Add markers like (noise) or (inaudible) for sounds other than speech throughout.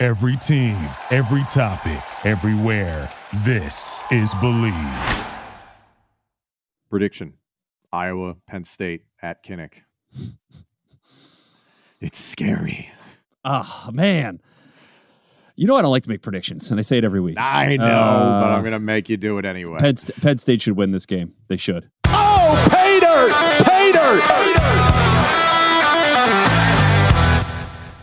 Every team, every topic, everywhere. This is Bleav. Prediction Iowa, Penn State at Kinnick. (laughs) it's scary. Oh, man. You know I don't like to make predictions, and I say it every week. I know, Uh, but I'm going to make you do it anyway. Penn, St- Penn State should win this game. They should. Oh, pay dirt!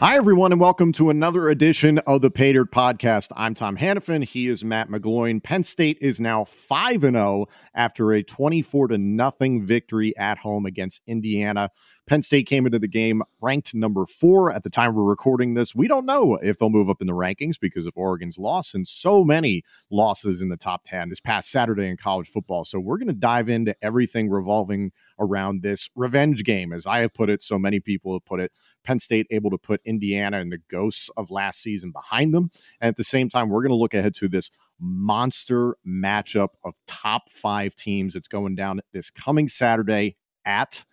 Hi, everyone, and welcome to another edition of the Pay Dirt Podcast. I'm Tom Hannafin. He is Matt McGloin. Penn State is now 5 0 after a 24 to nothing victory at home against Indiana. Penn State came into the game ranked number four at the time we're recording this. We don't know if they'll move up in the rankings because of Oregon's loss and so many losses in the top 10 this past Saturday in college football. So we're going to dive into everything revolving around this revenge game, as I have put it, so many people have put it. Penn State able to put Indiana and the ghosts of last season behind them. And at the same time, we're going to look ahead to this monster matchup of top five teams. that's going down this coming Saturday at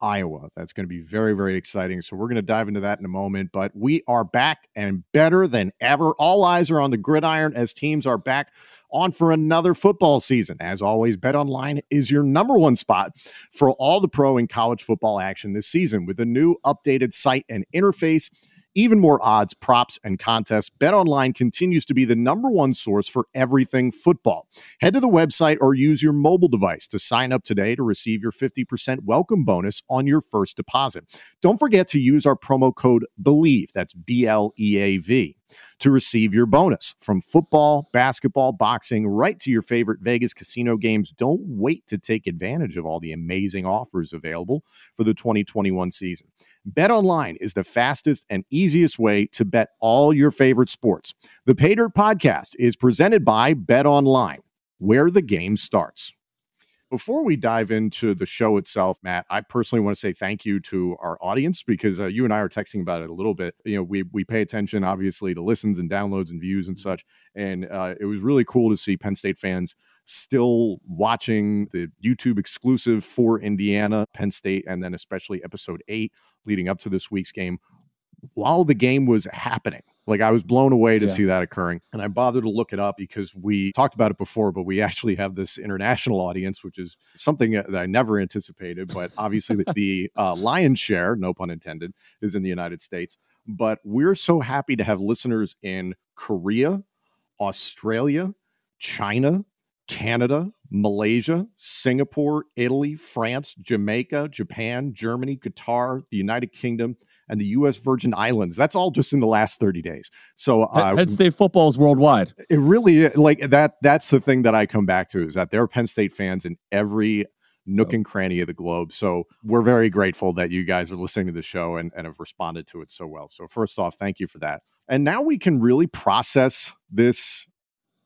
Iowa. That's going to be very, very exciting. So we're going to dive into that in a moment. But we are back and better than ever. All eyes are on the gridiron as teams are back on for another football season. As always, Bet Online is your number one spot for all the pro and college football action this season with a new updated site and interface. Even more odds, props, and contests. BetOnline continues to be the number one source for everything football. Head to the website or use your mobile device to sign up today to receive your 50% welcome bonus on your first deposit. Don't forget to use our promo code BLEAV, that's B L E A V, to receive your bonus. From football, basketball, boxing, right to your favorite Vegas casino games. Don't wait to take advantage of all the amazing offers available for the 2021 season. Bet online is the fastest and easiest way to bet all your favorite sports. The Dirt podcast is presented by Bet Online, where the game starts. Before we dive into the show itself, Matt, I personally want to say thank you to our audience because uh, you and I are texting about it a little bit. You know, we we pay attention obviously to listens and downloads and views and such, and uh, it was really cool to see Penn State fans still watching the YouTube exclusive for Indiana, Penn State, and then especially episode eight leading up to this week's game while the game was happening. Like I was blown away to Yeah. see that occurring. And I bothered to look it up because we talked about it before, but we actually have this international audience, which is something that I never anticipated. But obviously, the, the uh, lion's share, no pun intended, is in the United States. But we're so happy to have listeners in Korea, Australia, China, Canada, Malaysia, Singapore, Italy, France, Jamaica, Japan, Germany, Qatar, the United Kingdom, and the U.S. Virgin Islands. That's all just in the last 30 days. So uh, Penn State football is worldwide. it really like that. That's the thing that I come back to is that there are Penn State fans in every nook and cranny of the globe. So we're very grateful that you guys are listening to the show and, and have responded to it so well. So first off, thank you for that. And now we can really process this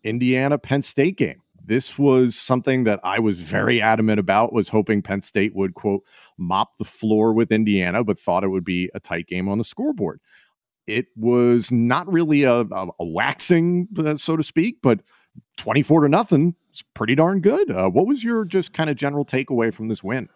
Indiana Penn State game. This was something that I was very adamant about, was hoping Penn State would, quote, mop the floor with Indiana, but thought it would be a tight game on the scoreboard. It was not really a, a, a waxing, uh, so to speak, but 24 to nothing is pretty darn good. Uh, what was your just kind of general takeaway from this win?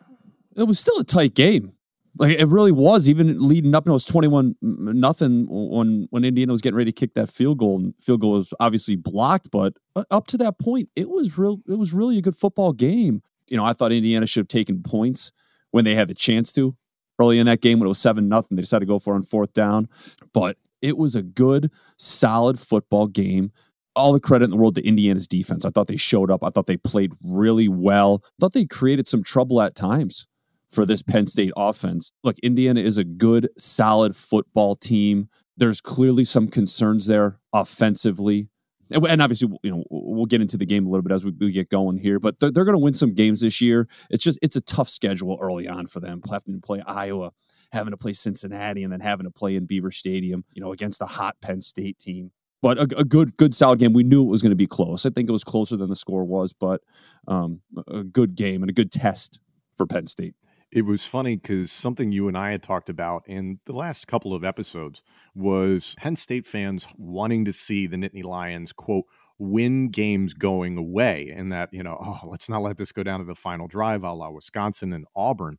It was still a tight game. Like it really was, even leading up. And it was twenty-one mm, nothing when when Indiana was getting ready to kick that field goal. And field goal was obviously blocked, but up to that point, it was real. It was really a good football game. You know, I thought Indiana should have taken points when they had the chance to early in that game when it was seven nothing. They decided to go for on fourth down, but it was a good, solid football game. All the credit in the world to Indiana's defense. I thought they showed up. I thought they played really well. I thought they created some trouble at times for this Penn State offense. Look, Indiana is a good, solid football team. There's clearly some concerns there offensively. And obviously, you know, we'll get into the game a little bit as we, we get going here, but they're, they're going to win some games this year. It's just, it's a tough schedule early on for them, having to play Iowa having to play Cincinnati and then having to play in Beaver Stadium, you know, against the hot Penn State team. But a, a good, good solid game. We knew it was going to be close. I think it was closer than the score was, but um, a good game and a good test for Penn State. It was funny because something you and I had talked about in the last couple of episodes was Penn State fans wanting to see the Nittany Lions, quote, win games going away. And that, you know, oh, let's not let this go down to the final drive a la Wisconsin and Auburn.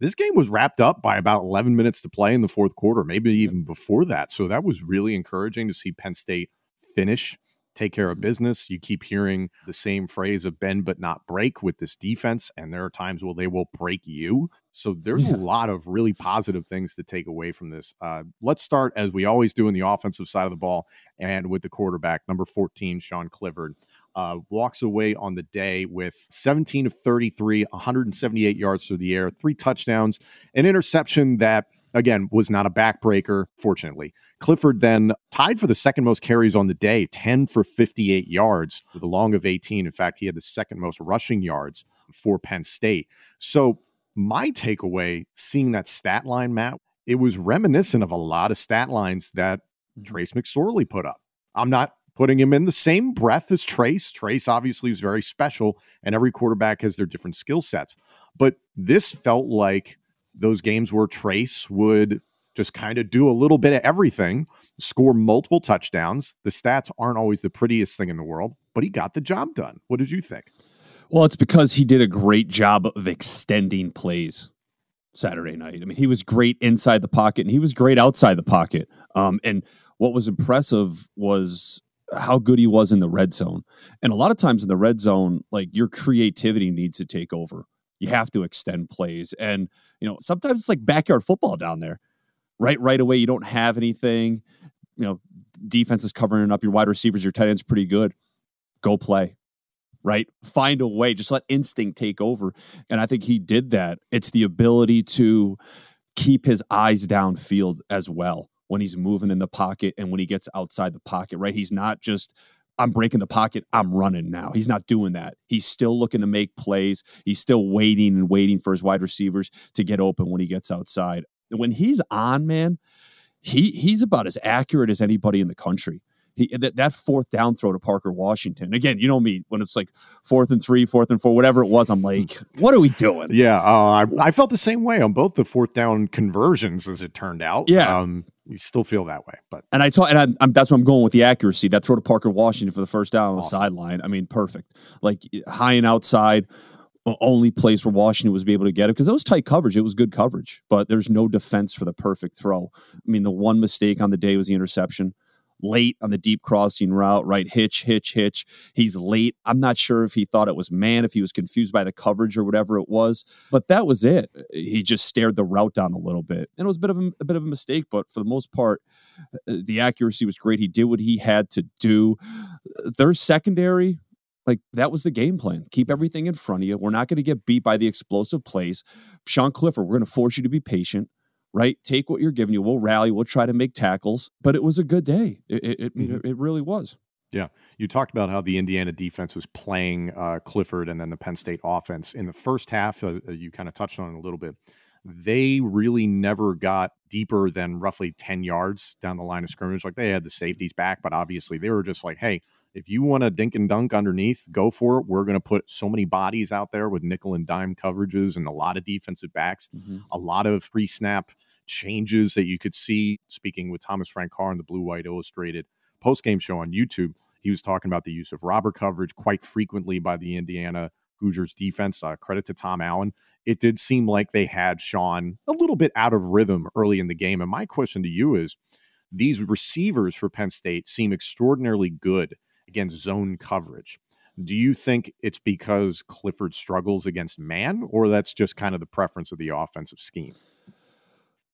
This game was wrapped up by about 11 minutes to play in the fourth quarter, maybe even before that. So that was really encouraging to see Penn State finish take care of business. You keep hearing the same phrase of bend but not break with this defense, and there are times where they will break you. So there's yeah. a lot of really positive things to take away from this. Uh, let's start as we always do in the offensive side of the ball, and with the quarterback, number 14, Sean Clifford. Uh, walks away on the day with 17 of 33, 178 yards through the air, three touchdowns, an interception that again, was not a backbreaker, fortunately. Clifford then tied for the second most carries on the day, 10 for 58 yards with a long of 18. In fact, he had the second most rushing yards for Penn State. So, my takeaway seeing that stat line, Matt, it was reminiscent of a lot of stat lines that Trace McSorley put up. I'm not putting him in the same breath as Trace. Trace obviously is very special, and every quarterback has their different skill sets. But this felt like those games where Trace would just kind of do a little bit of everything, score multiple touchdowns. The stats aren't always the prettiest thing in the world, but he got the job done. What did you think? Well, it's because he did a great job of extending plays Saturday night. I mean, he was great inside the pocket and he was great outside the pocket. Um, and what was impressive was how good he was in the red zone. And a lot of times in the red zone, like your creativity needs to take over you have to extend plays. And, you know, sometimes it's like backyard football down there. Right, right away, you don't have anything. You know, defense is covering up your wide receivers, your tight ends pretty good. Go play. Right? Find a way. Just let instinct take over. And I think he did that. It's the ability to keep his eyes downfield as well when he's moving in the pocket and when he gets outside the pocket, right? He's not just I'm breaking the pocket. I'm running now. He's not doing that. He's still looking to make plays. He's still waiting and waiting for his wide receivers to get open when he gets outside. When he's on, man, he he's about as accurate as anybody in the country. He, that, that fourth down throw to Parker Washington. Again, you know me when it's like fourth and three, fourth and four, whatever it was. I'm like, what are we doing? Yeah, uh, I, I felt the same way on both the fourth down conversions, as it turned out. Yeah, um, you still feel that way. But and I thought, and I'm, I'm, that's what I'm going with the accuracy. That throw to Parker Washington for the first down on awesome. the sideline. I mean, perfect. Like high and outside, only place where Washington was be able to get it because it was tight coverage. It was good coverage, but there's no defense for the perfect throw. I mean, the one mistake on the day was the interception late on the deep crossing route, right? Hitch, hitch, hitch. He's late. I'm not sure if he thought it was man, if he was confused by the coverage or whatever it was, but that was it. He just stared the route down a little bit. And it was a bit of a, a bit of a mistake, but for the most part, uh, the accuracy was great. He did what he had to do. Their secondary, like that was the game plan. Keep everything in front of you. We're not going to get beat by the explosive plays. Sean Clifford, we're going to force you to be patient right? Take what you're giving you. We'll rally. We'll try to make tackles. But it was a good day. It it, mm-hmm. it really was. Yeah, you talked about how the Indiana defense was playing uh, Clifford and then the Penn State offense in the first half. Uh, uh you kind of touched on it a little bit. They really never got deeper than roughly ten yards down the line of scrimmage. Like they had the safeties back, but obviously they were just like, "Hey, if you want to dink and dunk underneath, go for it. We're going to put so many bodies out there with nickel and dime coverages and a lot of defensive backs, mm-hmm. a lot of pre snap changes that you could see. Speaking with Thomas Frank Carey in the Blue White Illustrated post game show on YouTube, he was talking about the use of robber coverage quite frequently by the Indiana Hoosiers defense. Uh, credit to Tom Allen. It did seem like they had Sean a little bit out of rhythm early in the game. And my question to you is these receivers for Penn State seem extraordinarily good against zone coverage. Do you think it's because Clifford struggles against man, or that's just kind of the preference of the offensive scheme?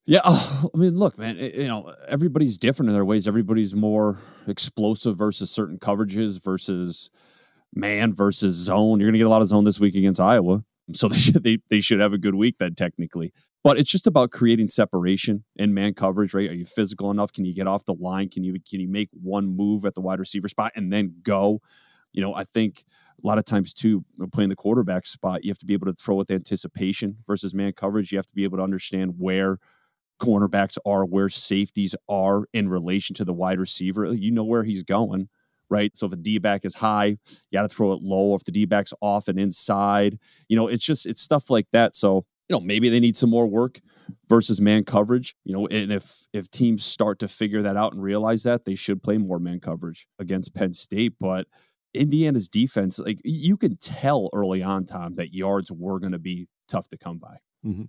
Yeah, (laughs) oh, I mean, look, man, you know, everybody's different in their ways. Everybody's more explosive versus certain coverages versus man versus zone. You're going to get a lot of zone this week against Iowa, (laughs) so they should they, they should have a good week then technically. But it's just about creating separation in man coverage, right? Are you physical enough? Can you get off the line? Can you can you make one move at the wide receiver spot and then go? You know, I think a lot of times too, playing the quarterback spot, you have to be able to throw with anticipation versus man coverage. You have to be able to understand where cornerbacks are, where safeties are in relation to the wide receiver. You know where he's going, right? So if a D back is high, you got to throw it low. If the D back's off and inside, you know, it's just, it's stuff like that. So, you know, maybe they need some more work versus man coverage. You know, and if if teams start to figure that out and realize that, they should play more man coverage against Penn State. But Indiana's defense, like you can tell early on, Tom, that yards were going to be tough to come by. Mm-hmm.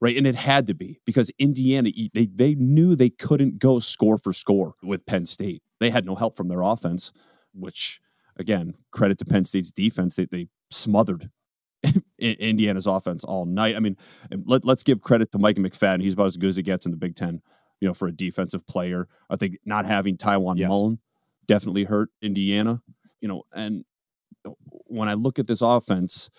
Right. And it had to be because Indiana, they, they knew they couldn't go score for score with Penn State. They had no help from their offense, which, again, credit to Penn State's defense. They, they smothered (laughs) Indiana's offense all night. I mean, let, us give credit to Mike McFadden. He's about as good as it gets in the Big Ten, you know, for a defensive player. I think not having Tiawan yes. Mullen definitely hurt Indiana, you know, and when I look at this offense,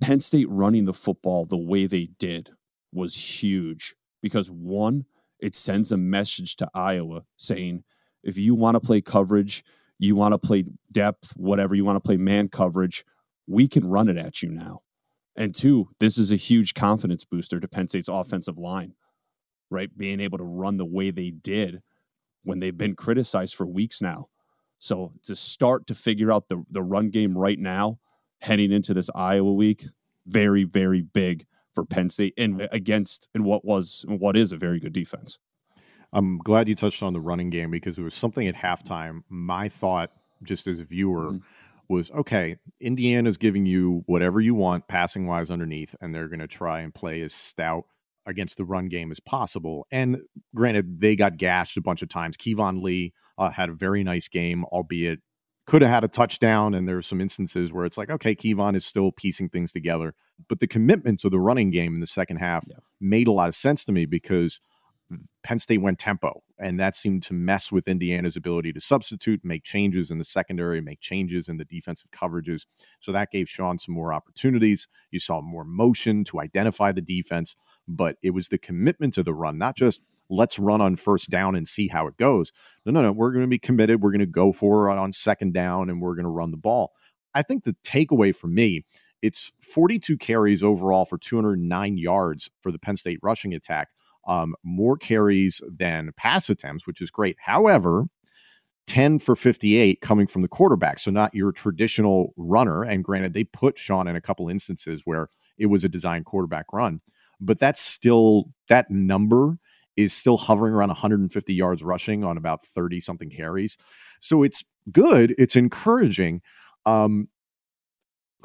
Penn State running the football the way they did was huge because one, it sends a message to Iowa saying, if you want to play coverage, you want to play depth, whatever, you want to play man coverage, we can run it at you now. And two, this is a huge confidence booster to Penn State's offensive line, right? Being able to run the way they did when they've been criticized for weeks now. So to start to figure out the, the run game right now, heading into this Iowa week, very, very big for Penn State and against and what was and what is a very good defense. I'm glad you touched on the running game because it was something at halftime. My thought, just as a viewer, mm-hmm was okay, Indiana's giving you whatever you want passing wise underneath, and they're going to try and play as stout against the run game as possible. And granted, they got gashed a bunch of times. Keyvone Lee uh, had a very nice game, albeit could have had a touchdown. And there are some instances where it's like, okay, Keyvone is still piecing things together. But the commitment to the running game in the second half yeah. made a lot of sense to me because Penn State went tempo, and that seemed to mess with Indiana's ability to substitute, make changes in the secondary, make changes in the defensive coverages. So that gave Sean some more opportunities. You saw more motion to identify the defense, but it was the commitment to the run, not just let's run on first down and see how it goes. No, no, no. We're going to be committed. We're going to go for it on second down, and we're going to run the ball. I think the takeaway for me it's 42 carries overall for 209 yards for the Penn State rushing attack um, more carries than pass attempts, which is great. However, 10 for 58 coming from the quarterback. So, not your traditional runner. And granted, they put Sean in a couple instances where it was a designed quarterback run, but that's still that number is still hovering around 150 yards rushing on about 30 something carries. So, it's good, it's encouraging. Um,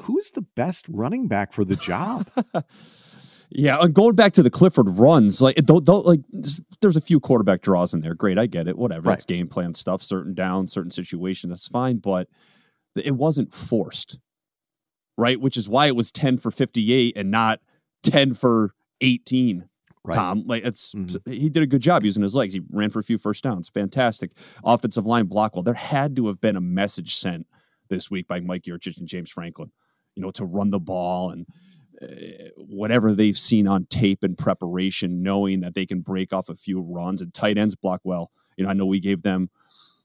who's the best running back for the job? (laughs) Yeah, going back to the Clifford runs, like like there's a few quarterback draws in there. Great, I get it. Whatever, right. that's game plan stuff. Certain down, certain situation, that's fine. But it wasn't forced, right? Which is why it was ten for fifty eight and not ten for eighteen. Right. Tom, like it's mm-hmm. he did a good job using his legs. He ran for a few first downs. Fantastic offensive line block well. There had to have been a message sent this week by Mike Yurcich and James Franklin, you know, to run the ball and whatever they've seen on tape and preparation, knowing that they can break off a few runs and tight ends block well. You know, I know we gave them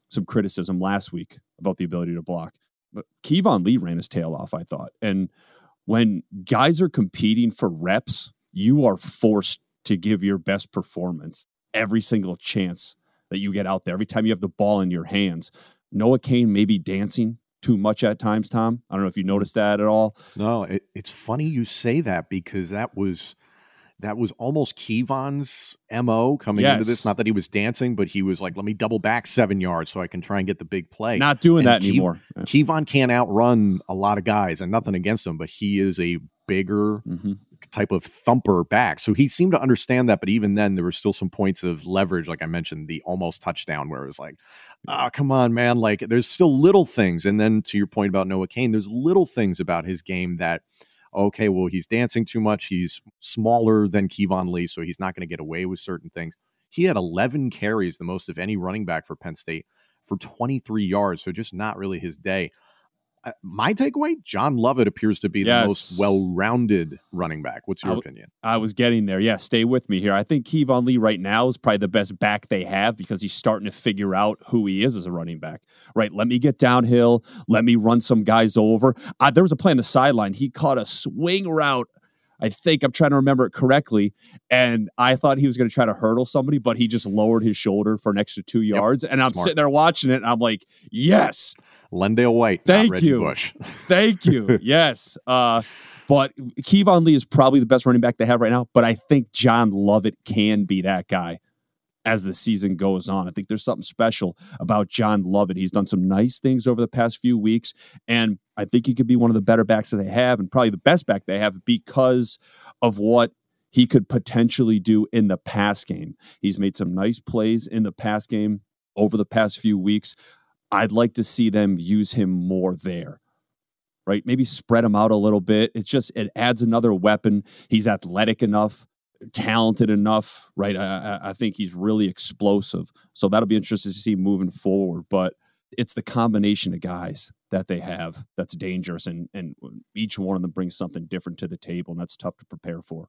some criticism last week about the ability to block, but Keyvone Lee ran his tail off, I thought. And when guys are competing for reps, you are forced to give your best performance every single chance that you get out there, every time you have the ball in your hands. Noah Cain may be dancing too much at times, Tom. I don't know if you noticed that at all. No, it, it's funny you say that because that was that was almost Keyvone's mo coming yes. into this. Not that he was dancing, but he was like, "Let me double back seven yards so I can try and get the big play." Not doing and that anymore. Keyvone can't outrun a lot of guys, and nothing against him, but he is a bigger mm-hmm. Type of thumper back. So he seemed to understand that, but even then, there were still some points of leverage, like I mentioned, the almost touchdown, where it was like, oh, come on, man. Like there's still little things. And then to your point about Noah Cain, there's little things about his game that, okay, well, he's dancing too much. He's smaller than Keyvone Lee, so he's not going to get away with certain things. He had 11 carries, the most of any running back for Penn State, for 23 yards. So just not really his day. Uh, my takeaway John Lovett appears to be yes. the most well rounded running back. What's your opinion? I was getting there. Yeah, stay with me here. I think Keyvone Lee right now is probably the best back they have because he's starting to figure out who he is as a running back. Right. Let me get downhill. Let me run some guys over. Uh, there was a play on the sideline. He caught a swing route. I think I'm trying to remember it correctly. And I thought he was going to try to hurdle somebody, but he just lowered his shoulder for an extra two yards. Yep, and I'm smart. sitting there watching it, and I'm like, yes. Lendale White. Thank you. (laughs) Thank you. yes. Uh, but Keyvone Lee is probably the best running back they have right now. But I think John Lovett can be that guy as the season goes on. I think there's something special about John Lovett. He's done some nice things over the past few weeks, and I think he could be one of the better backs that they have, and probably the best back they have because of what he could potentially do in the pass game. He's made some nice plays in the pass game over the past few weeks. I'd like to see them use him more there. Right? Maybe spread him out a little bit. It's just, it adds another weapon. He's athletic enough talented enough, right? I, I, think he's really explosive. So that'll be interesting to see moving forward. But it's the combination of guys that they have that's dangerous, and and each one of them brings something different to the table, and that's tough to prepare for.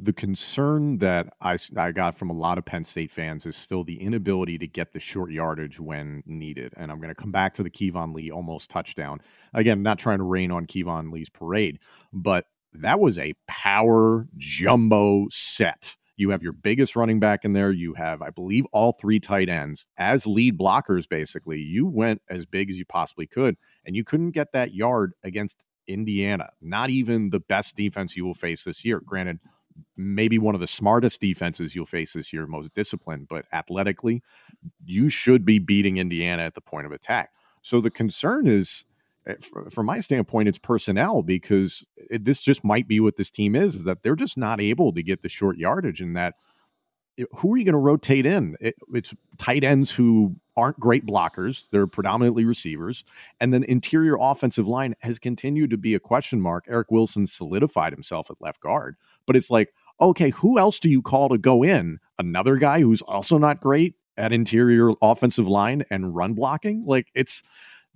The concern that I, I got from a lot of Penn State fans is still the inability to get the short yardage when needed. And I'm going to come back to the Keyvone Lee almost touchdown. Again, not trying to rain on Keyvone Lee's parade, but that was a power jumbo set. You have your biggest running back in there. You have, I believe, all three tight ends as lead blockers, basically. You went as big as you possibly could, and you couldn't get that yard against Indiana. Not even the best defense you will face this year. Granted, maybe one of the smartest defenses you'll face this year, most disciplined, but athletically, you should be beating Indiana at the point of attack. So the concern is from my standpoint, it's personnel because it, this just might be what this team is, is that they're just not able to get the short yardage and that eh, who are you going to rotate in? It, it's tight ends who aren't great blockers. They're predominantly receivers. And then interior offensive line has continued to be a question mark. Eric Wilson solidified himself at left guard. But it's like, okay, who else do you call to go in? Another guy who's also not great at interior offensive line and run blocking? Like it's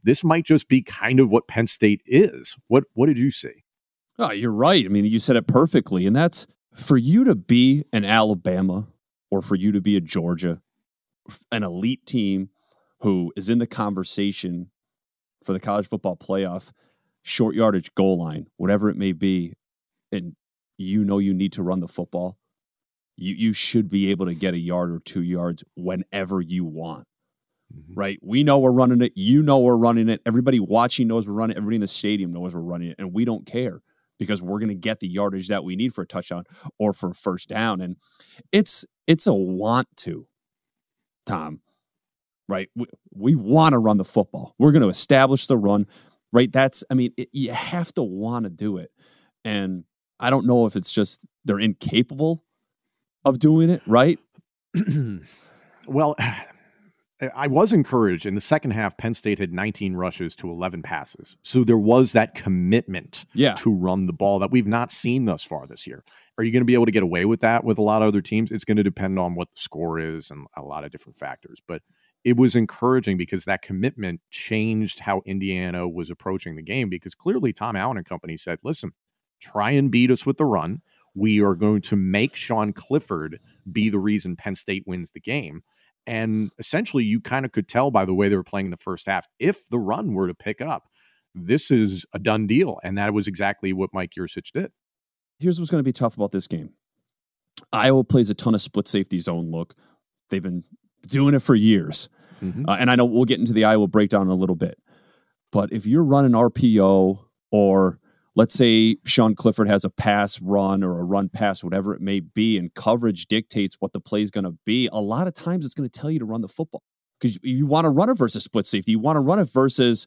this might just be kind of what Penn State is. What what did you see? Oh, you're right. I mean, you said it perfectly, and that's for you to be an Alabama or for you to be a Georgia, an elite team who is in the conversation for the college football playoff, short yardage goal line, whatever it may be, and you know you need to run the football, you you should be able to get a yard or two yards whenever you want mm-hmm. right? We know we're running it. You know we're running it. Everybody watching knows we're running it. Everybody in the stadium knows we're running it. And we don't care because we're going to get the yardage that we need for a touchdown or for a first down. And it's it's a want to, Tom, right? We, we want to run the football. We're going to establish the run, right? That's, I mean, it, you have to want to do it. And I don't know if it's just they're incapable of doing it, right? (clears throat) well, I was encouraged in the second half. Penn State had 19 rushes to 11 passes, so there was that commitment yeah. to run the ball that we've not seen thus far this year. Are you going to be able to get away with that with a lot of other teams? It's going to depend on what the score is and a lot of different factors. But it was encouraging because that commitment changed how Indiana was approaching the game. Because clearly, Tom Allen and company said, "Listen, try and beat us with the run. We are going to make Sean Clifford be the reason Penn State wins the game." And essentially, you kind of could tell by the way they were playing in the first half if the run were to pick up, this is a done deal. And that was exactly what Mike Yurcich did. Here's what's going to be tough about this game Iowa plays a ton of split safety zone look. They've been doing it for years. Mm-hmm. Uh, and I know we'll get into the Iowa breakdown in a little bit. But if you're running RPO or let's say Sean Clifford has a pass run or a run pass, whatever it may be, and coverage dictates what the play is going to be, a lot of times it's going to tell you to run the football because you want to run it versus split safety. You want to run it versus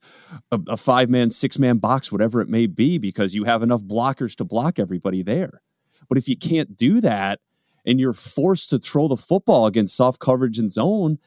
a, a five man, six man box, whatever it may be, because you have enough blockers to block everybody there. But if you can't do that and you're forced to throw the football against soft coverage and zone,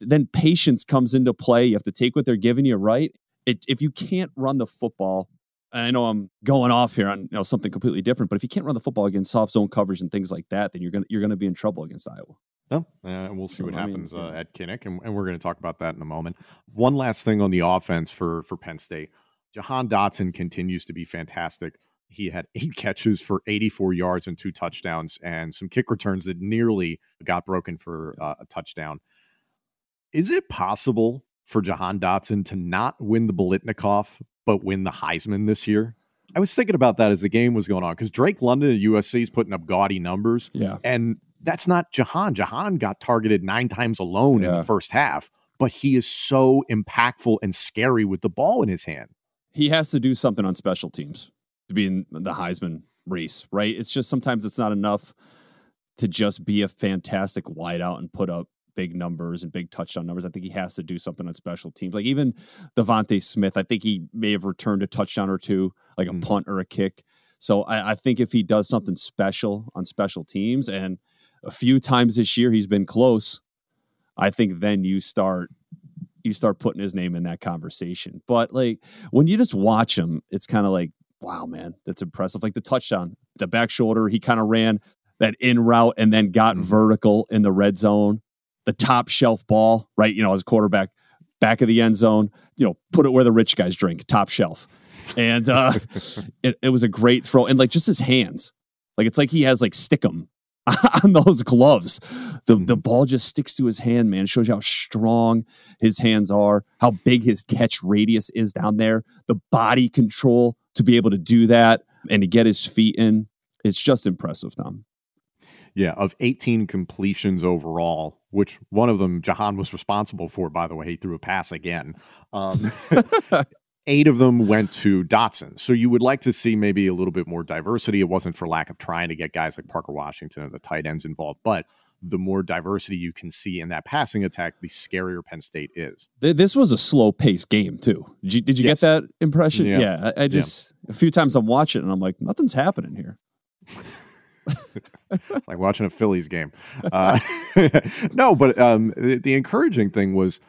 then patience comes into play. You have to take what they're giving you, right? It, if you can't run the football I know I'm going off here on you know something completely different, but if you can't run the football against soft zone coverage and things like that, then you're gonna you're gonna be in trouble against Iowa. No, uh, we'll see so, what happens mean, uh, at Kinnick, and, and we're going to talk about that in a moment. One last thing on the offense for for Penn State, Jahan Dotson continues to be fantastic. He had (laughs) eight catches for 84 yards and two touchdowns, and some kick returns that nearly got broken for uh, a touchdown. Is it possible for Jahan Dotson to not win the Biletnikoff but win the Heisman this year? I was thinking about that as the game was going on because Drake London at USC is putting up gaudy numbers. Yeah. And that's not Jahan. Jahan got targeted nine times alone in the first half, but he is so impactful and scary with the ball in his hand. he has to do something on special teams to be in the Heisman race, right? It's just sometimes it's not enough to just be a fantastic wideout and put up big numbers and big touchdown numbers. I think he has to do something on special teams. Like even DeVonta Smith, I think he may have returned a touchdown or two, like a Mhm. punt or a kick. So I, I think if he does something special on special teams, and a few times this year he's been close, I think then you start you start putting his name in that conversation. But like when you just watch him, it's kind of like, wow, man, that's impressive. Like the touchdown, the back shoulder, he kind of ran that in route and then got Mhm. vertical in the red zone. The top shelf ball, right? You know, as a quarterback, back of the end zone, you know, put it where the rich guys drink, top shelf. And uh (laughs) it, it was a great throw. And like just his hands. Like it's like he has like stickum (laughs) on those gloves. The the ball just sticks to his hand, man. It shows you how strong his hands are, how big his catch radius is down there, the body control to be able to do that and to get his feet in. It's just impressive, Tom. Yeah, of 18 completions overall, which one of them Jahan was responsible for, by the way. He threw a pass again. Um, (laughs) eight of them went to Dotson. So you would like to see maybe a little bit more diversity. It wasn't for lack of trying to get guys like Parker Washington and the tight ends involved, but the more diversity you can see in that passing attack, the scarier Penn State is. This was a slow paced game, too. Did you, did you Yes. get that impression? Yeah. Yeah. I, I just, a few times I'm watching and I'm like, nothing's happening here. (laughs) It's like watching a Phillies game. Uh, (laughs) no, but um, the, the encouraging thing was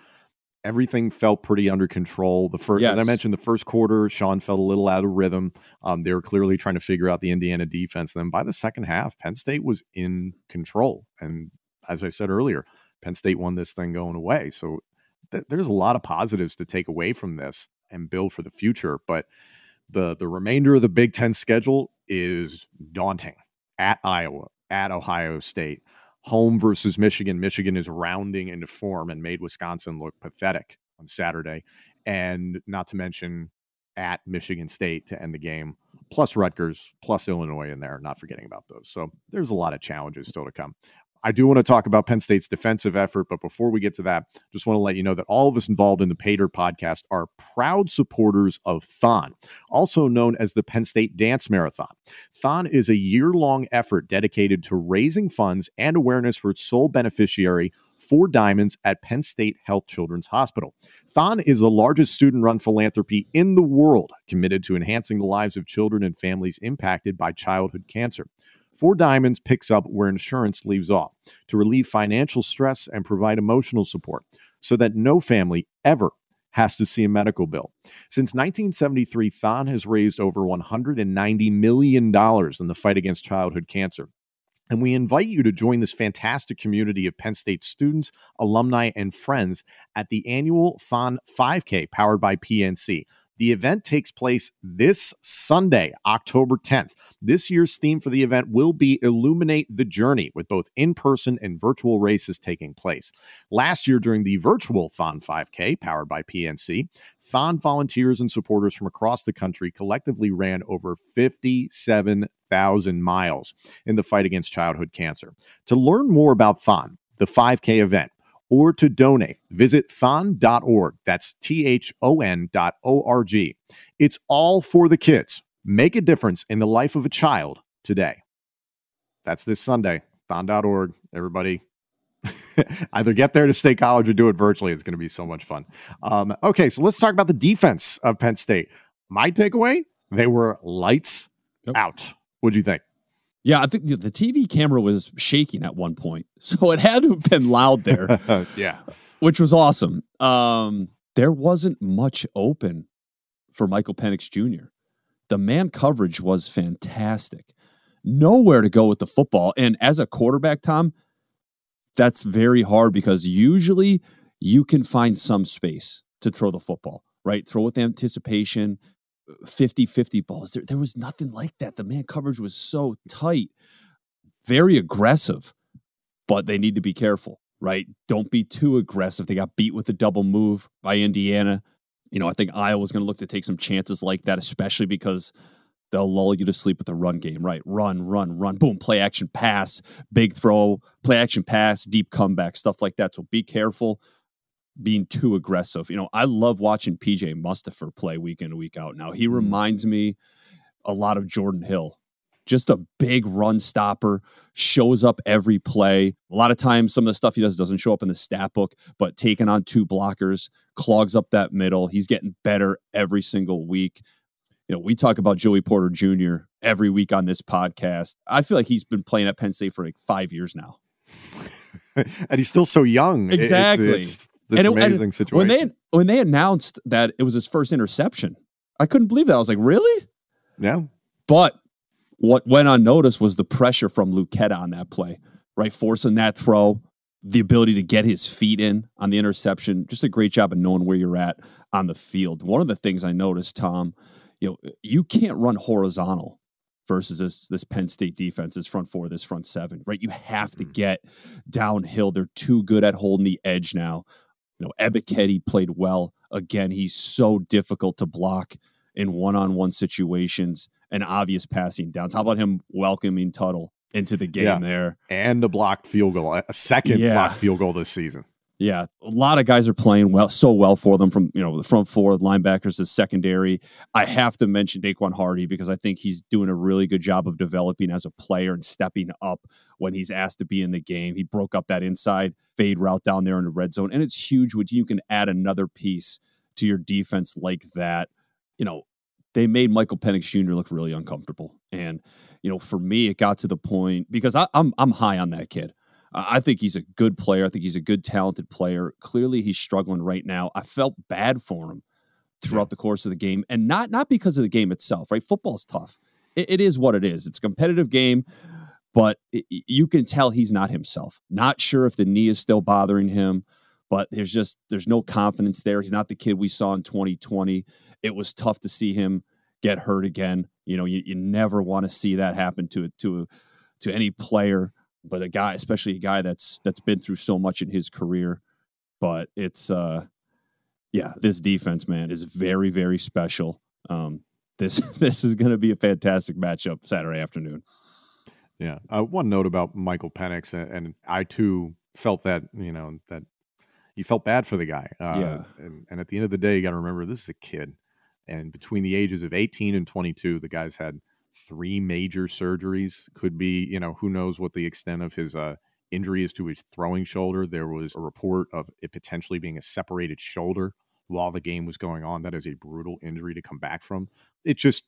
everything felt pretty under control. The first, as I mentioned, the first quarter, Sean felt a little out of rhythm. Um, they were clearly trying to figure out the Indiana defense. And then by the second half, Penn State was in control. And as I said earlier, Penn State won this thing going away. So th- there's a lot of positives to take away from this and build for the future. But the the remainder of the Big Ten schedule is daunting. At Iowa, at Ohio State, home versus Michigan. Michigan is rounding into form and made Wisconsin look pathetic on Saturday. And not to mention at Michigan State to end the game, plus Rutgers, plus Illinois in there, not forgetting about those. So there's a lot of challenges still to come. I do want to talk about Penn State's defensive effort, but before we get to that, just want to let you know that all of us involved in the Pay Dirt podcast are proud supporters of Thon, also known as the Penn State Dance Marathon. Thon is a year long effort dedicated to raising funds and awareness for its sole beneficiary, Four Diamonds at Penn State Health Children's Hospital. Thon is the largest student run philanthropy in the world, committed to enhancing the lives of children and families impacted by childhood cancer. Four Diamonds picks up where insurance leaves off to relieve financial stress and provide emotional support so that no family ever has to see a medical bill. Since 1973, Thon has raised over $190 million in the fight against childhood cancer. And we invite you to join this fantastic community of Penn State students, alumni, and friends at the annual Thon 5K powered by PNC. The event takes place this Sunday, October 10th. This year's theme for the event will be Illuminate the Journey, with both in person and virtual races taking place. Last year, during the virtual Thon 5K powered by PNC, Thon volunteers and supporters from across the country collectively ran over 57,000 miles in the fight against childhood cancer. To learn more about Thon, the 5K event, or to donate, visit thon.org. That's T H O N dot O R G. It's all for the kids. Make a difference in the life of a child today. That's this Sunday, thon.org. Everybody, (laughs) either get there to State College or do it virtually. It's going to be so much fun. Um, okay, so let's talk about the defense of Penn State. My takeaway they were lights Yep. out. What'd you think? Yeah, I think the TV camera was shaking at one point. (laughs) So it had to have been loud there. (laughs) yeah. which was awesome. Um, there wasn't much open for Michael Penix Jr. The man coverage was fantastic. Nowhere to go with the football. And as a quarterback, Tom, that's very hard because usually you can find some space to throw the football, right? Throw with anticipation, 50 50 balls. There, there was nothing like that. The man coverage was so tight, very aggressive, but they need to be careful, right? Don't be too aggressive. They got beat with the double move by Indiana. You know, I think Iowa's going to look to take some chances like that, especially because they'll lull you to sleep with the run game, right? Run, run, run, boom, play action pass, big throw, play action pass, deep comeback, stuff like that. So be careful being too aggressive. You know, I love watching PJ Mustipher play week in and week out. Now he mm. reminds me a lot of Jordan Hill. Just a big run stopper, shows up every play. A lot of times, some of the stuff he does doesn't show up in the stat book, but taking on two blockers clogs up that middle. He's getting better every single week. You know, we talk about Joey Porter Jr. every week on this podcast. I feel like he's been playing at Penn State for like five years now. (laughs) and he's still so young. Exactly. It's, it's this and amazing it, situation. When they when they announced that it was his first interception, I couldn't believe that. I was like, really? Yeah. But what went unnoticed was the pressure from Luketa on that play, right? Forcing that throw, the ability to get his feet in on the interception. Just a great job of knowing where you're at on the field. One of the things I noticed, Tom, you know, you can't run horizontal versus this this Penn State defense, this front four, this front seven, right? You have to mm. get downhill. They're too good at holding the edge now. You know, Ebiketie played well. Again, he's so difficult to block in one-on-one situations and obvious passing downs. How about him welcoming Tuttle into the game yeah. there? And the blocked field goal, a second yeah. blocked field goal this season. Yeah, a lot of guys are playing well, so well for them from you know the front four, the linebackers, the secondary. I have to mention Daequan Hardy because I think he's doing a really good job of developing as a player and stepping up when he's asked to be in the game. He broke up that inside fade route down there in the red zone, and it's huge when you can add another piece to your defense like that. You know, they made Michael Penix Jr. look really uncomfortable, and you know, for me, it got to the point because I, I'm I'm high on that kid. I think he's a good player. I think he's a good, talented player. Clearly, he's struggling right now. I felt bad for him throughout yeah. the course of the game, and not not because of the game itself. Right, football's tough. it, it is what it is. It's a competitive game, but it, you can tell he's not himself. Not sure if the knee is still bothering him, but there's just there's no confidence there. He's not the kid we saw in 2020. It was tough to see him get hurt again. You know, you, you never want to see that happen to to to any player but a guy, especially a guy that's that's been through so much in his career. But it's uh yeah, this defense, man, is very, very special. Um, this (laughs) this is going to be a fantastic matchup Saturday afternoon. Yeah. Uh, one note about Michael Penix, and, and, I too felt that you know that you felt bad for the guy. Uh, yeah. And, and, at the end of the day, you got to remember this is a kid, and between the ages of 18 and 22, the guy's had three major surgeries. Could be, you know, who knows what the extent of his uh, injury is to his throwing shoulder. There was a report of it potentially being a separated shoulder while the game was going on. That is a brutal injury to come back from. It just,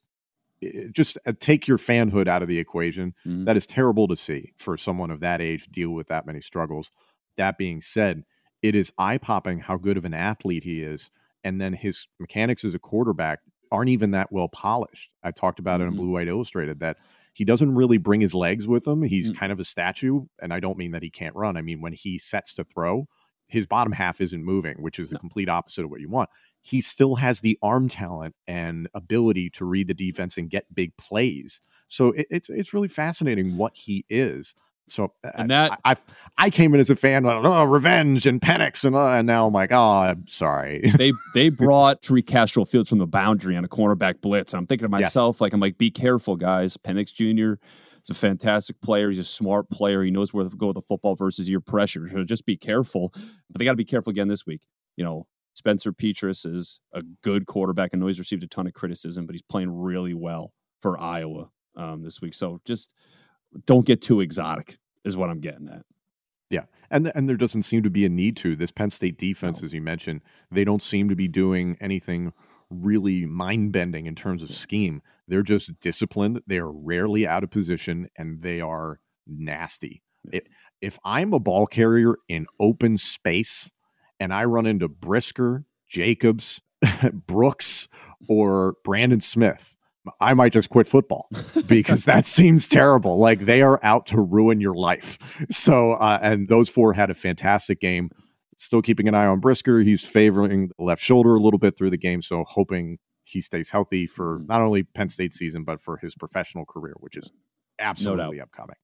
it just uh, take your fanhood out of the equation. Mm-hmm. That is terrible to see for someone of that age deal with that many struggles. That being said, it is eye popping how good of an athlete he is. And then his mechanics as a quarterback aren't even that well polished. I talked about mm-hmm. it in Blue White Illustrated that he doesn't really bring his legs with him. He's mm-hmm. kind of a statue. And I don't mean that he can't run. I mean, when he sets to throw, his bottom half isn't moving, which is the complete opposite of what you want. He still has the arm talent and ability to read the defense and get big plays. So it, it's it's really fascinating what he is. So uh, and that I, I, I came in as a fan, like, oh, revenge and Penix, and uh, and now I'm like, oh, I'm sorry. (laughs) they they brought Tariq Castro Fields from the boundary on a cornerback blitz. I'm thinking to myself, yes. like, I'm like, be careful, guys. Penix Jr. is a fantastic player. He's a smart player. He knows where to go with the football versus your pressure. So just be careful. But they got to be careful again this week. You know, Spencer Petras is a good quarterback. I know he's received a ton of criticism, but he's playing really well for Iowa um, this week. So just don't get too exotic is what I'm getting at. Yeah, and and there doesn't seem to be a need to this Penn State defense, no. as you mentioned. They don't seem to be doing anything really mind bending in terms of scheme. They're just disciplined. They are rarely out of position, and they are nasty. It, if I'm a ball carrier in open space and I run into Brisker, Jacobs, (laughs) Brooks, or Brandon Smith, I might just quit football (laughs) because that seems terrible. Like they are out to ruin your life. So, uh, and those four had a fantastic game. Still keeping an eye on Brisker. He's favoring the left shoulder a little bit through the game. So, hoping he stays healthy for mm-hmm. not only Penn State season, but for his professional career, which is absolutely no upcoming.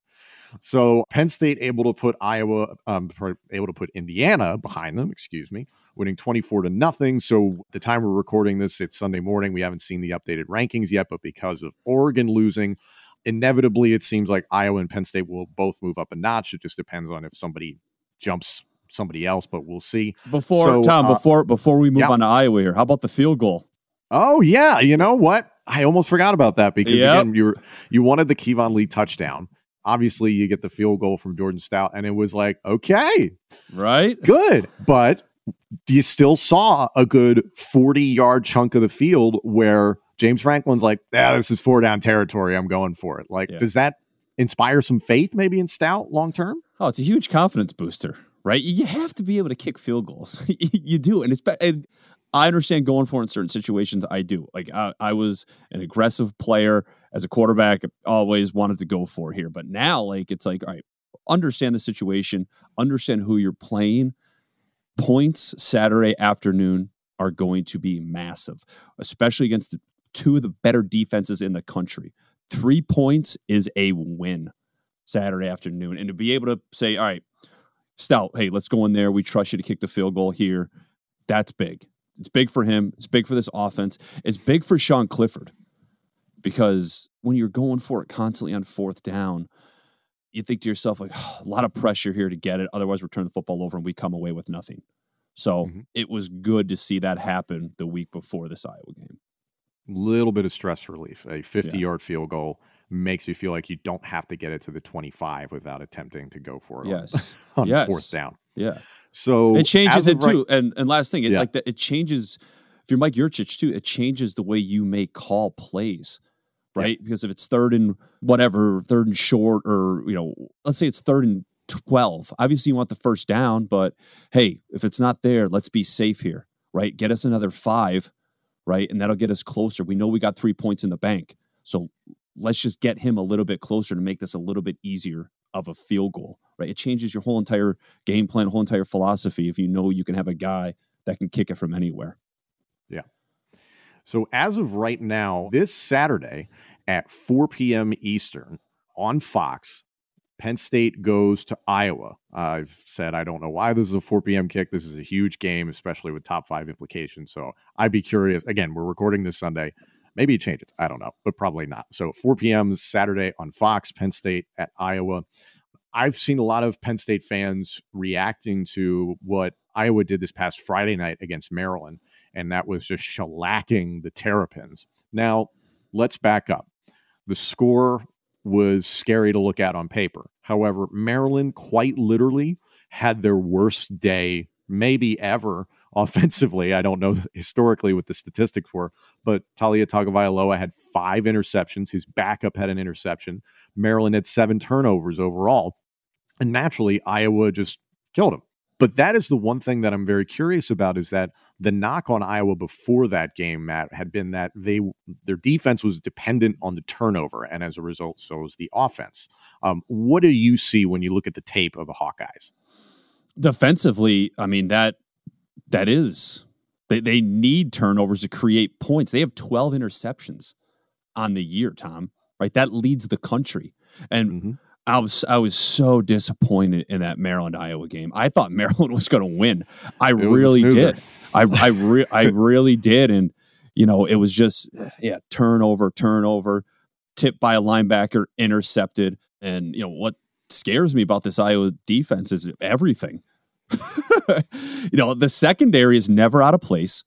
So Penn State able to put Iowa, um, able to put Indiana behind them. Excuse me, winning twenty four to nothing. So the time we're recording this, it's Sunday morning. We haven't seen the updated rankings yet, but because of Oregon losing, inevitably it seems like Iowa and Penn State will both move up a notch. It just depends on if somebody jumps somebody else, but we'll see. Before so, Tom, uh, before before we move on to Iowa here, how about the field goal? Oh yeah, you know what? I almost forgot about that because yep. again, you were, you wanted the Keyvone Lee touchdown. Obviously, you get the field goal from Jordan Stout, and it was like, okay, right, good, but you still saw a good forty yard chunk of the field where James Franklin's like, yeah, this is four down territory. I'm going for it. Like, yeah. does that inspire some faith maybe in Stout long term? Oh, it's a huge confidence booster, right? You have to be able to kick field goals. (laughs) you do, and it's and I understand going for in certain situations. I do. Like I, I, was an aggressive player as a quarterback. Always wanted to go for here, but now like it's like all right, understand the situation, understand who you're playing. Points Saturday afternoon are going to be massive, especially against the, two of the better defenses in the country. Three points is a win Saturday afternoon, and to be able to say, all right, Stout, hey, let's go in there. We trust you to kick the field goal here. That's big. It's big for him. It's big for this offense. It's big for Sean Clifford because when you're going for it constantly on fourth down, you think to yourself, like, oh, a lot of pressure here to get it. Otherwise, we turn the football over and we come away with nothing. So mm-hmm. it was good to see that happen the week before this Iowa game. Little bit of stress relief. A 50 yeah. yard field goal makes you feel like you don't have to get it to the 25 without attempting to go for it yes. on, on yes. (laughs) fourth down. Yeah. So it changes it right, too. And and last thing, it yeah. like that it changes if you're Mike Yurcich too, it changes the way you may call plays. Right? Because if it's third and whatever, third and short, or you know, let's say it's third and 12. Obviously, you want the first down, but hey, if it's not there, let's be safe here, right? Get us another five, right? And that'll get us closer. We know we got three points in the bank. So let's just get him a little bit closer to make this a little bit easier of a field goal, right? It changes your whole entire game plan, whole entire philosophy if you know you can have a guy that can kick it from anywhere. So as of right now, this Saturday at 4 p.m. Eastern on Fox, Penn State goes to Iowa. I've said I don't know why this is a 4 p.m. kick. This is a huge game, especially with top five implications. So I'd be curious. Again, we're recording this Sunday. Maybe it changes. I don't know, but probably not. So 4 p.m. Saturday on Fox, Penn State at Iowa. I've seen a lot of Penn State fans reacting to what Iowa did this past Friday night against Maryland, and that was just shellacking the Terrapins. Now, let's back up. The score was scary to look at on paper. However, Maryland quite literally had their worst day, maybe ever, (laughs) offensively. I don't know historically what the statistics were, but Taulia Tagovailoa had five interceptions. His backup had an interception. Maryland had seven turnovers overall. And naturally, Iowa just killed him. But that is the one thing that I'm very curious about is that the knock on Iowa before that game, Matt, had been that they their defense was dependent on the turnover, and as a result, so was the offense. Um, what do you see when you look at the tape of the Hawkeyes? Defensively, I mean that that is they they need turnovers to create points. They have 12 interceptions on the year, Tom. Right, that leads the country, and. Mm-hmm. I was I was so disappointed in that Maryland Iowa game. I thought (laughs) Maryland was going to win. I really did. I I (laughs) re- I really did, and you know it was just yeah turnover, turnover, tipped by a linebacker, intercepted, and you know what scares me about this Iowa defense is everything. (laughs) you know, the secondary is never out of place.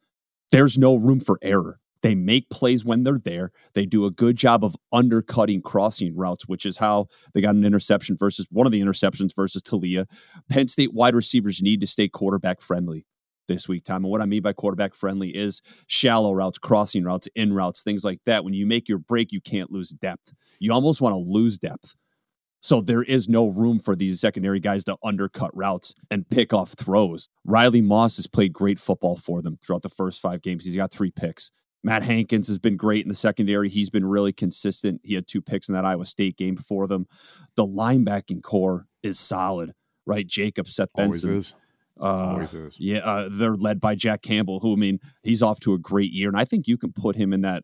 There's no room for error. They make plays when they're there. They do a good job of undercutting crossing routes, which is how they got an interception versus one of the interceptions versus Taulia. Penn State wide receivers need to stay quarterback friendly this week, Tom. And what I mean by quarterback friendly is shallow routes, crossing routes, in routes, things like that. When you make your break, you can't lose depth. You almost want to lose depth. So there is no room for these secondary guys to undercut routes and pick off throws. Riley Moss has played great football for them throughout the first five games. He's got three picks. Matt Hankins has been great in the secondary. He's been really consistent. He had two picks in that Iowa State game for them. The linebacking core is solid, right? Jacob Seth Benson. Always is. Uh, Always is. Yeah, uh, they're led by Jack Campbell, who I mean, he's off to a great year, and I think you can put him in that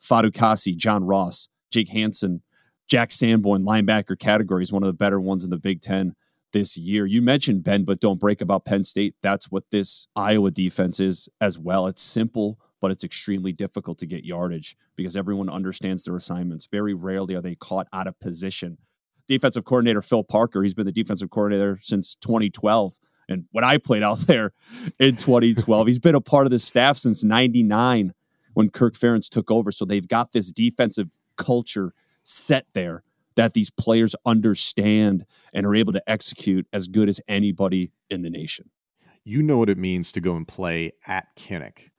Fatukasi, John Ross, Jake Hansen Jack Sanborn linebacker category is one of the better ones in the Big Ten this year. You mentioned Ben, but don't break about Penn State. That's what this Iowa defense is as well. It's simple, but it's extremely difficult to get yardage because everyone understands their assignments. Very rarely are they caught out of position. Defensive coordinator Phil Parker, he's been the defensive coordinator since 2012. And when I played out (laughs) there in 2012, he's been a part of the staff since 99 when Kirk Ferentz took over. So they've got this defensive culture set there that these players understand and are able to execute as good as anybody in the nation. You know what it means to go and play at Kinnick.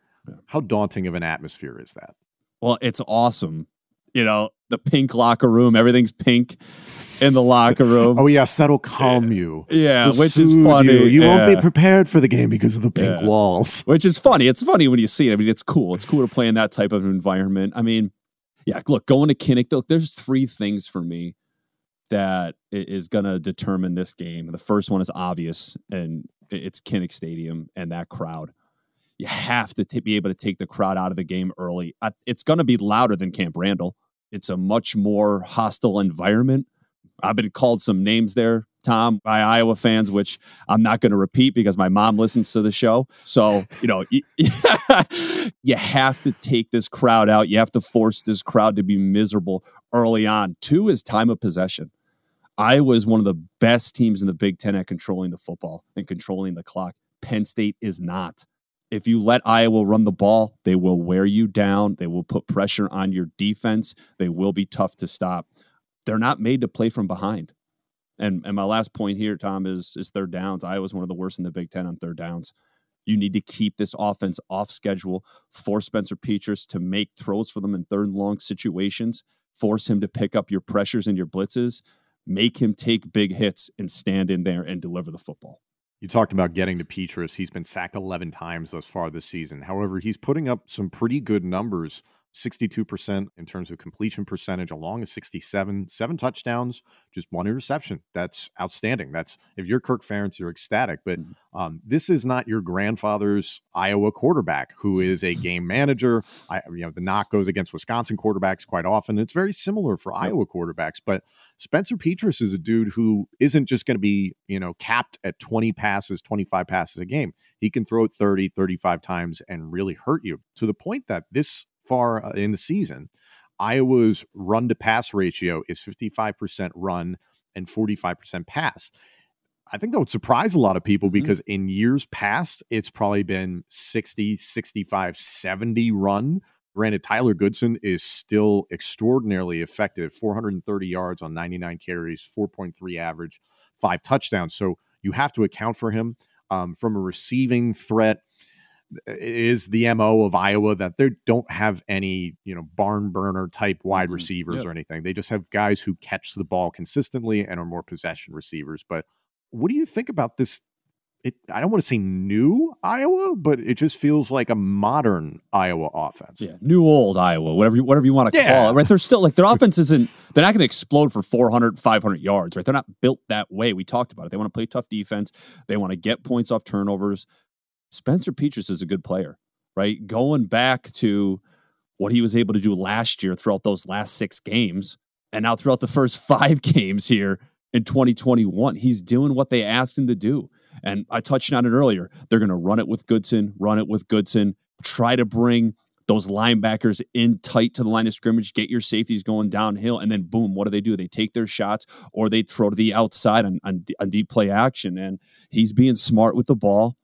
How daunting of an atmosphere is that? Well, it's awesome. You know, the pink locker room, everything's pink in the locker (laughs) room. Oh yes, that'll calm you. Yeah, which is funny. You, you yeah. won't be prepared for the game because of the pink Yeah. walls. which is funny. It's funny when you see it. I mean, it's cool. It's cool to play in that type of environment. I mean, yeah, look, going to Kinnick, look, there's three things for me that is going to determine this game. The first one is obvious, and it's Kinnick Stadium and that crowd. You have to t- be able to take the crowd out of the game early. I, it's going to be louder than Camp Randall. It's a much more hostile environment. I've been called some names there, Tom, by Iowa fans, which I'm not going to repeat because my mom listens to the show. So, you know, (laughs) you have to take this crowd out. You have to force this crowd to be miserable early on. Two is time of possession. Iowa is one of the best teams in the Big Ten at controlling the football and controlling the clock. Penn State is not. If you let Iowa run the ball, they will wear you down. They will put pressure on your defense. They will be tough to stop. They're not made to play from behind. And and my last point here, Tom, is is third downs. Iowa's one of the worst in the Big Ten on third downs. You need to keep this offense off schedule, force Spencer Petras to make throws for them in third and long situations, force him to pick up your pressures and your blitzes, make him take big hits and stand in there and deliver the football. You talked about getting to Petras. He's been sacked 11 times thus far this season. However, he's putting up some pretty good numbers 62% in terms of completion percentage, along with 67, seven touchdowns, just one interception. That's outstanding. That's if you're Kirk Ferentz, you're ecstatic. But um, this is not your grandfather's Iowa quarterback who is a (laughs) game manager. I, you know, the knock goes against Wisconsin quarterbacks quite often. It's very similar for Iowa quarterbacks, but Spencer Petras is a dude who isn't just going to be, you know, capped at 20 passes, 25 passes a game. He can throw it 30, 35 times and really hurt you to the point that this far uh, in the season, Iowa's run to pass ratio is 55% run and 45% pass. I think that would surprise a lot of people because in years past, it's probably been 60, 65, 70 run. Granted, Tyler Goodson is still extraordinarily effective 430 yards on 99 carries, 4.3 average, five touchdowns. So you have to account for him um, from a receiving threat. Is the mo of Iowa that they don't have any you know barn burner type wide Mhm. receivers Yep. or anything. They just have guys who catch the ball consistently and are more possession receivers. But what do you think about this? It, I don't want to say new Iowa, but it just feels like a modern Iowa offense. Yeah, new old Iowa, whatever you, whatever you want to Yeah. call it. Right? They're still like their (laughs) offense isn't. They're not going to explode for 400, 500 yards. Right? They're not built that way. We talked about it. They want to play tough defense. They want to get points off turnovers. Spencer Petras is a good player. Right? Going back to what he was able to do last year throughout those last six games, and now throughout the first (laughs) five games here in 2021, he's doing what they asked him to do. And I touched on it earlier. They're going to run it with Goodson, run it with Goodson, try to bring those linebackers in tight to the line of scrimmage, get your safeties going downhill, and then boom, what do they do? They take their shots or they throw to the outside on, on, on deep play action. And he's being smart with the ball.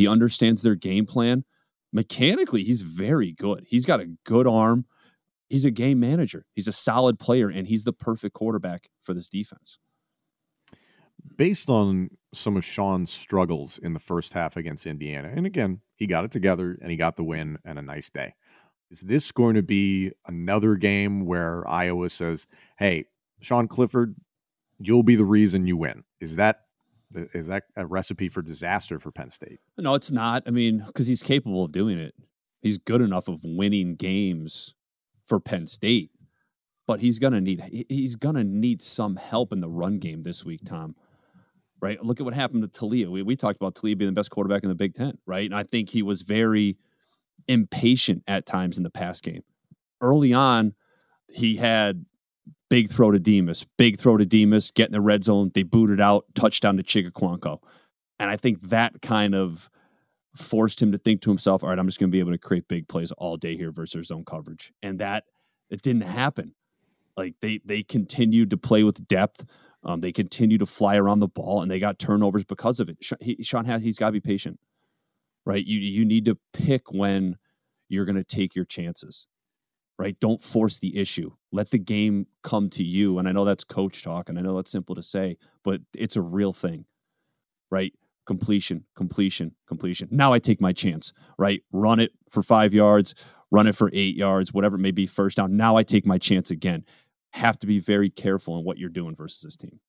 He understands their game plan. Mechanically, he's very good. He's got a good arm. He's a game manager. He's a solid player, and he's the perfect quarterback for this defense. based on some of Sean's struggles in the first half against Indiana, and again, he got it together and he got the win and a nice day. Is this going to be another game where Iowa says, "Hey, Sean Clifford, you'll be the reason you win"? Is that is that a recipe for disaster for Penn State? No, it's not. I mean, because he's capable of doing it. He's good enough of winning games for Penn State, but he's gonna need he's gonna need some help in the run game this week, Tom. Right? Look at what happened to Taulia. We we talked about Taulia being the best quarterback in the Big Ten, right? And I think he was very impatient at times in the pass game. Early on, he had Big throw to Demus, big throw to Demus, get in the red zone. They booted out, touchdown to Chigga And I think that kind of forced him to think to himself, all right, I'm just going to be able to create big plays all day here versus zone coverage. And that it didn't happen. Like they they continued to play with depth. Um, they continued to fly around the ball, and they got turnovers because of it. He, Sean has he's got to be patient, right? You you need to pick when you're going to take your chances, right? Don't force the issue. Let the game come to you. And I know that's coach talk, and I know that's simple to say, but it's a real thing, right? Completion, completion, completion. Now I take my chance, right? Run it for five yards, run it for eight yards, whatever it may be, first down. Now I take my chance again. Have to be very careful in what you're doing versus this team.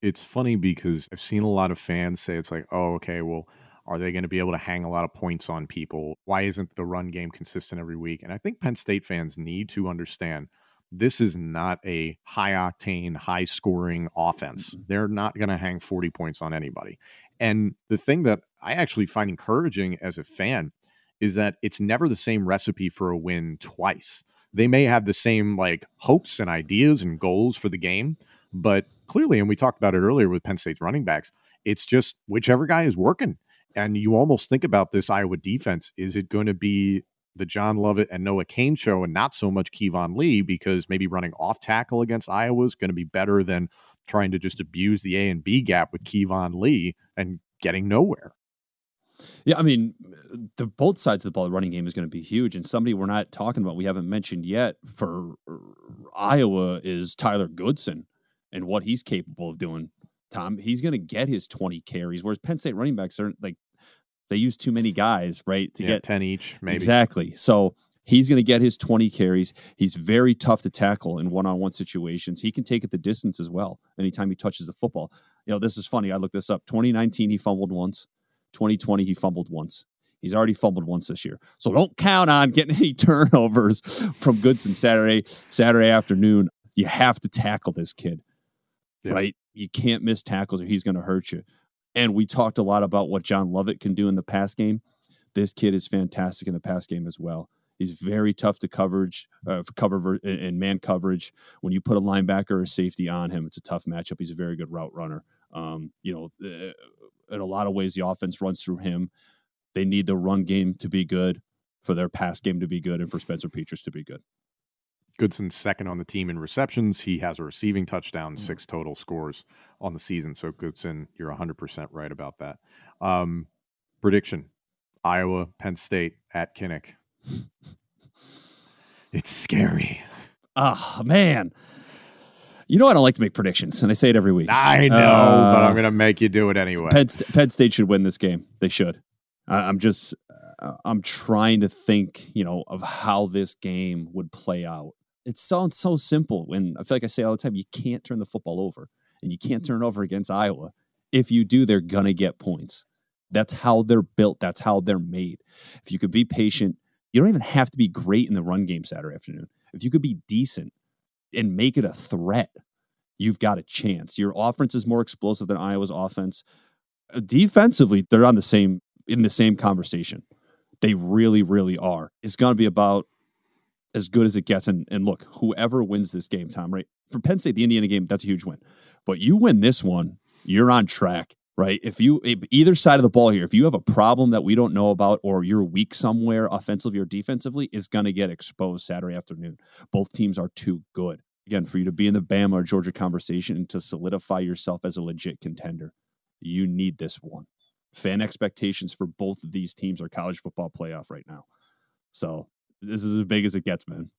It's funny because I've seen a lot of fans say it's like, oh, okay, well, are they going to be able to hang a lot of points on people? Why isn't the run game consistent every week? And I think Penn State fans need to understand this is not a high octane, high scoring offense. Mm-hmm. They're not going to hang 40 points on anybody. And the thing that I actually find encouraging as a fan is that it's never the same recipe for a win twice. They may have the same like hopes and ideas and goals for the game, but clearly, and we talked about it earlier with Penn State's running backs, it's just whichever guy is working. And you almost think about this Iowa defense. Is it going to be the John Lovett and Noah Cain show and not so much Keyvone Lee because maybe running off tackle against Iowa is going to be better than trying to just abuse the A and B gap with Keyvone Lee and getting nowhere. Yeah, I mean, the both sides of the ball, the running game is going to be huge. And somebody we're not talking about, we haven't mentioned yet for Iowa is Tyler Goodson and what he's capable of doing. Tom, he's going to get his 20 carries, whereas Penn State running backs are like they use too many guys, right? To yeah, get 10 each, maybe. Exactly. So he's going to get his 20 carries. He's very tough to tackle in one on one situations. He can take it the distance as well anytime he touches the football. You know, this is funny. I looked this up. 2019, he fumbled once. 2020, he fumbled once. He's already fumbled once this year. So don't count on getting any (laughs) turnovers from Goodson Saturday, Saturday afternoon. You have to tackle this kid, yeah. right? You can't miss tackles or he's going to hurt you. And we talked a lot about what John Lovett can do in the pass game. This kid is fantastic in the pass game as well. He's very tough to coverage, uh, cover in man coverage. When you put a linebacker or safety on him, it's a tough matchup. He's a very good route runner. Um, you know, uh, in a lot of ways, the offense runs through him. They need the run game to be good, for their pass game to be good, and for Spencer Petras to be good. Goodson's second on the team in receptions. He has a receiving touchdown, mm-hmm. six total scores on the season. So Goodson, you're 100% right about that. Um, prediction Iowa, Penn State at Kinnick. (laughs) it's scary. Oh, man. You know I don't like to make predictions, and I say it every week. I know, uh, but I'm going to make you do it anyway. Penn, St- Penn, State should win this game. They should. I- I'm just, uh, I'm trying to think, you know, of how this game would play out. It sounds so simple, and I feel like I say all the time, you can't turn the football over, and you can't turn it over against Iowa. If you do, they're gonna get points. That's how they're built. That's how they're made. If you could be patient, you don't even have to be great in the run game Saturday afternoon. If you could be decent, and make it a threat, you've got a chance. Your offense is more explosive than Iowa's offense. Uh, defensively, they're on the same in the same conversation. They really, really are. It's going to be about as good as it gets. And, and look, whoever wins this game, Tom, right? For Penn State, the Indiana game, that's a huge win. But you win this one, you're on track, right? If you, either side of the ball here, if you have a problem that we don't know about or you're weak somewhere offensively or defensively, is going to get exposed Saturday afternoon. Both teams are too good again, for you to be in the Bama or Georgia conversation and to solidify yourself as a legit contender, you need this one. Fan expectations for both of these teams are college football playoff right now. So this is as big as it gets, man.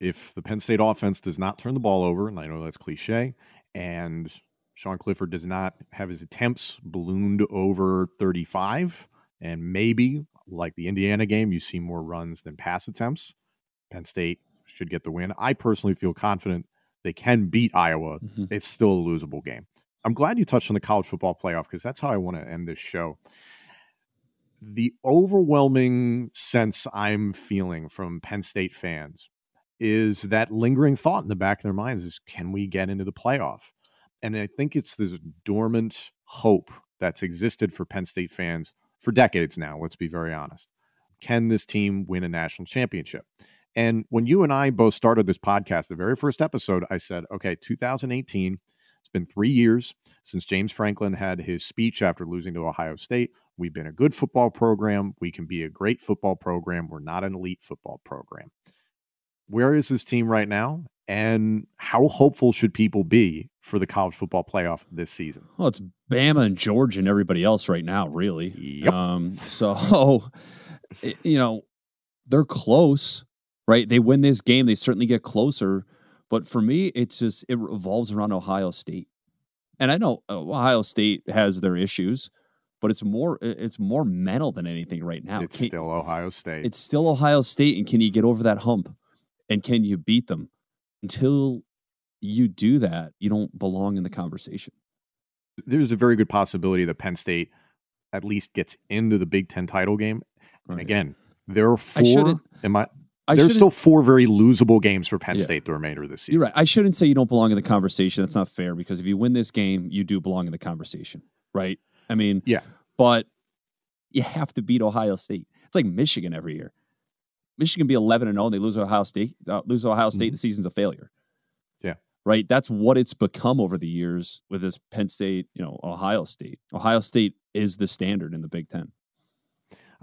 If the Penn State offense does not turn the ball over, and I know that's cliche, and Sean Clifford does not have his attempts ballooned over 35, and maybe like the Indiana game, you see more runs than pass attempts. Penn State should get the win. I personally feel confident they can beat Iowa. Mm-hmm. It's still a losable game. I'm glad you touched on the college football playoff because that's how I want to end this show. The overwhelming sense I'm feeling from Penn State fans is that lingering thought in the back of their minds is can we get into the playoff? And I think it's this dormant hope that's existed for Penn State fans for decades now, let's be very honest. Can this team win a national championship? And when you and I both started this podcast, the very first episode, I said, okay, 2018, it's been three years since James Franklin had his speech after losing to Ohio State. We've been a good football program. We can be a great football program. We're not an elite football program. Where is this team right now? And how hopeful should people be for the college football playoff this season? Well, it's Bama and Georgia and everybody else right now, really. Yep. Um, so, (laughs) you know, they're close, right? They win this game, they certainly get closer. But for me, it's just it revolves around Ohio State, and I know uh, Ohio State has their issues, but it's more it's more mental than anything right now. It's can, still Ohio State. It's still Ohio State, and can you get over that hump? And can you beat them? Until you do that, you don't belong in the conversation. There's a very good possibility that Penn State at least gets into the Big Ten title game. Right. And again, there are four. Am I? I There's still four very losable games for Penn yeah. State the remainder of the season. You're right. I shouldn't say you don't belong in the conversation. That's not fair because if you win this game, you do belong in the conversation, right? I mean, yeah. But you have to beat Ohio State. It's like Michigan every year. Michigan be 11 and 0 and they lose Ohio State. Uh, lose Ohio State, mm-hmm. the season's a failure. Yeah. Right. That's what it's become over the years with this Penn State, you know, Ohio State. Ohio State is the standard in the Big Ten.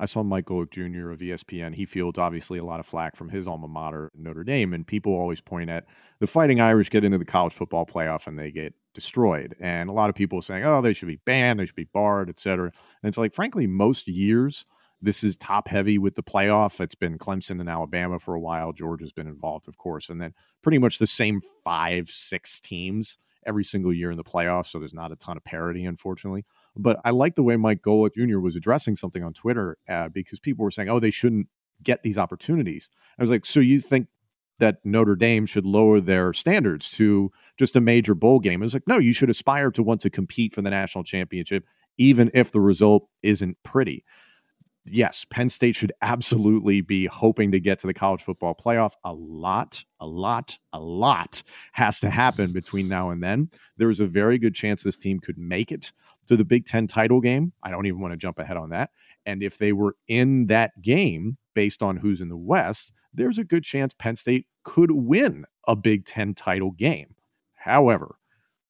I saw Golic Jr. of ESPN. He fields obviously a lot of flack from his alma mater, Notre Dame, and people always point at the Fighting Irish get into the college football playoff and they get destroyed. And a lot of people are saying, "Oh, they should be banned, they should be barred, etc." And it's like, frankly, most years this is top heavy with the playoff. It's been Clemson and Alabama for a while. Georgia's been involved, of course, and then pretty much the same five, six teams every single year in the playoffs. So there's not a ton of parity, unfortunately. But I like the way Mike Golic Jr. was addressing something on Twitter uh, because people were saying, oh, they shouldn't get these opportunities. I was like, so you think that Notre Dame should lower their standards to just a major bowl game? It was like, no, you should aspire to want to compete for the national championship, even if the result isn't pretty yes, Penn State should absolutely be hoping to get to the college football playoff. A lot, a lot, a lot has to happen between now and then. There's a very good chance this team could make it to the Big Ten title game. I don't even want to jump ahead on that. And if they were in that game, based on who's in the West, there's a good chance Penn State could win a Big Ten title game. However,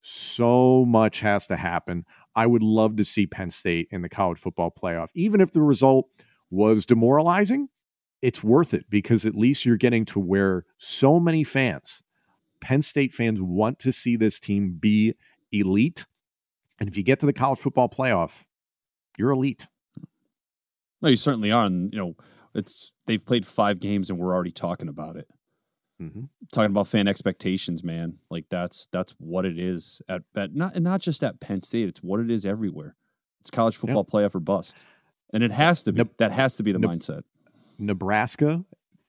so much has to happen. I would love to see Penn State in the college football playoff. Even if the result was demoralizing, it's worth it because at least you're getting to where so many fans, Penn State fans, want to see this team be elite. And if you get to the college football playoff, you're elite. No, you certainly are. And, you know, it's they've played five games and we're already talking about it. Mm-hmm. Talking about fan expectations, man. Like that's that's what it is at, at not not just at Penn State. It's what it is everywhere. It's college football yep. playoff or bust, and it has to be. Ne- that has to be the ne- mindset. Nebraska,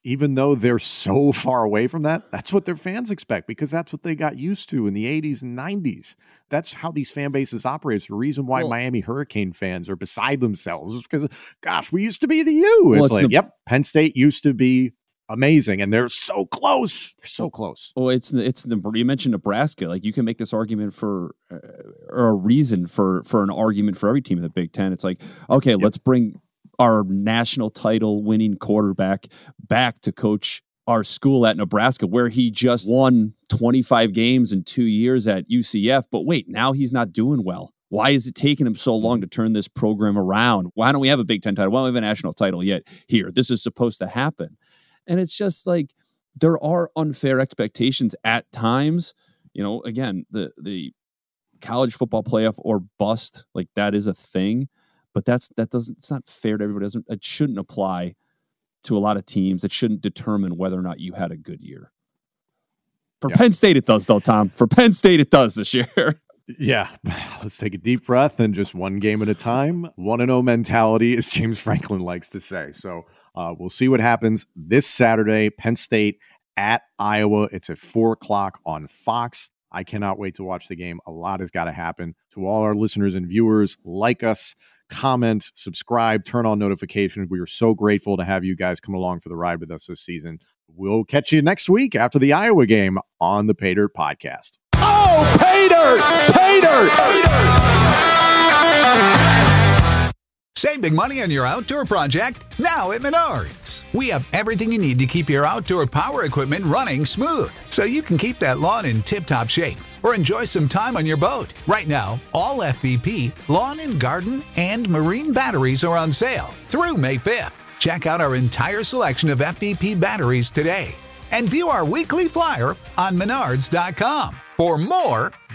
even though they're so far away from that, that's what their fans expect because that's what they got used to in the 80s and 90s. That's how these fan bases operate. It's the reason why well, Miami Hurricane fans are beside themselves. It's because, gosh, we used to be the U. Well, it's, it's like, the, yep, Penn State used to be amazing, and they're so close. They're so close. Well, it's it's the you mentioned Nebraska. Like you can make this argument for uh, or a reason for for an argument for every team in the Big Ten. It's like okay, yep. let's bring our national title winning quarterback back to coach our school at Nebraska, where he just won 25 games in two years at UCF. But wait, now he's not doing well. Why is it taking him so long to turn this program around? Why don't we have a Big Ten title? Why don't we have a national title yet here? This is supposed to happen. And it's just like there are unfair expectations at times. You know, again, the the college football playoff or bust, like that is a thing, but that's that doesn't it's not fair to everybody. It doesn't it shouldn't apply to a lot of teams. It shouldn't determine whether or not you had a good year. For yeah. Penn State, it does, though, Tom. For Penn State, it does this year. (laughs) Yeah, let's take a deep breath and just one game at a time. One and zero oh mentality, as James Franklin likes to say. So uh, we'll see what happens this Saturday. Penn State at Iowa. It's at four o'clock on Fox. I cannot wait to watch the game. A lot has got to happen. To all our listeners and viewers, like us, comment, subscribe, turn on notifications. We are so grateful to have you guys come along for the ride with us this season. We'll catch you next week after the Iowa game on the Dirt Podcast. Dirt! Save big money on your outdoor project now at Menards. We have everything you need to keep your outdoor power equipment running smooth so you can keep that lawn in tip top shape or enjoy some time on your boat. Right now, all FVP, lawn and garden, and marine batteries are on sale through May 5th. Check out our entire selection of FVP batteries today and view our weekly flyer on menards.com for more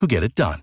who get it done.